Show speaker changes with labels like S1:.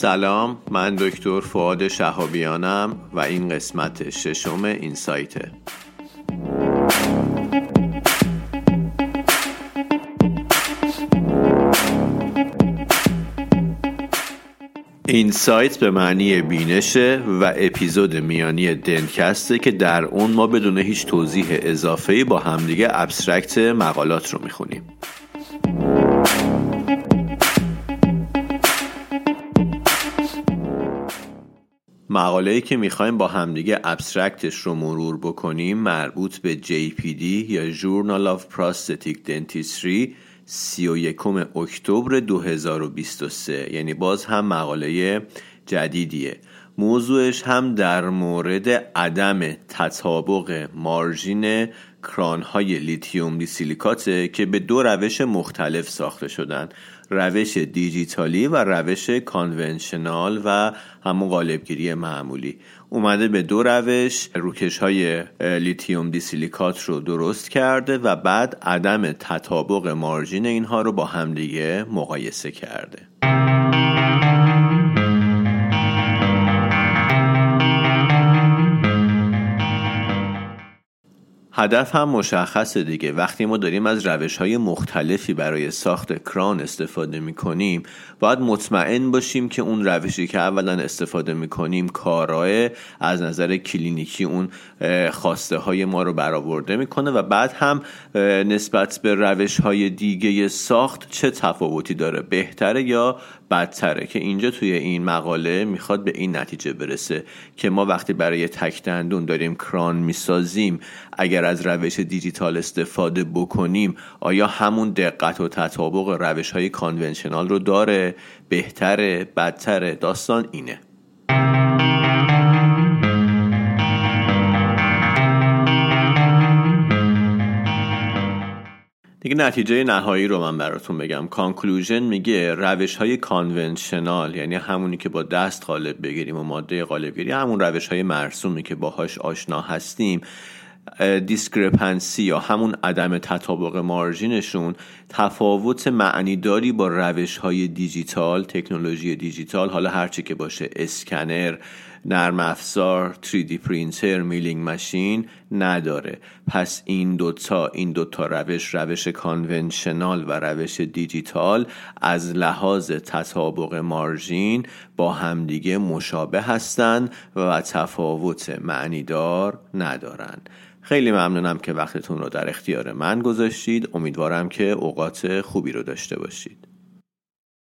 S1: سلام من دکتر فعاد شهابیانم و این قسمت ششم این سایته این سایت به معنی بینشه و اپیزود میانی دنکسته که در اون ما بدون هیچ توضیح اضافه با همدیگه ابسترکت مقالات رو می‌خونیم. مقاله‌ای که می‌خوایم با همدیگه abstract ش رو مرور بکنیم مربوط به JPD یا Journal of Prosthetic Dentistry 31 اکتبر 2023 یعنی باز هم مقاله جدیدیه. موضوعش هم در مورد عدم تطابق margin crown های lithium disilicate ه که به دو روش مختلف ساخته شدن. روش دیجیتالی و روش conventional و همون قالبگیری معمولی. اومده به دو روش روکش های لیتیوم دی سیلیکات رو درست کرده و بعد عدم تطابق مارژین اینها رو با همدیگه مقایسه کرده. هدف هم مشخصه دیگه. وقتی ما داریم از روش های مختلفی برای ساخت کران استفاده می کنیم باید مطمئن باشیم که اون روشی که اولا استفاده می کنیم کارای از نظر کلینیکی اون خواسته های ما رو برآورده می‌کنه و بعد هم نسبت به روش های دیگه ساخت چه تفاوتی داره؟ بهتره یا بدتره که اینجا توی این مقاله می‌خواد به این نتیجه برسه که ما وقتی برای تک دندون داریم کران می‌سازیم اگر از روش دیجیتال استفاده بکنیم آیا همون دقت و تطابق روش های کانونشنال رو داره؟ بهتره؟ بدتره؟ داستان اینه. دیگه نتیجه نهایی رو من براتون بگم. conclusion میگه روش های conventional یعنی همونی که با دست قالب بگیریم و ماده قالبگیری همون روش های مرسومی که باهاش آشنا هستیم. discrepancy یا همون عدم تطابق margin شون تفاوت معنیداری با روش های دیجیتال تکنولوژی دیجیتال حالا هرچی که باشه اسکنر نرم افزار 3D printer milling machine نداره. پس این دوتا این دوتا روش روش conventional و روش دیجیتال از لحاظ تطابق margin با همدیگه مشابه هستند و تفاوت معنیدار ندارند خیلی ممنونم که وقتتون رو در اختیار من گذاشتید. امیدوارم که اوقات خوبی رو داشته باشید.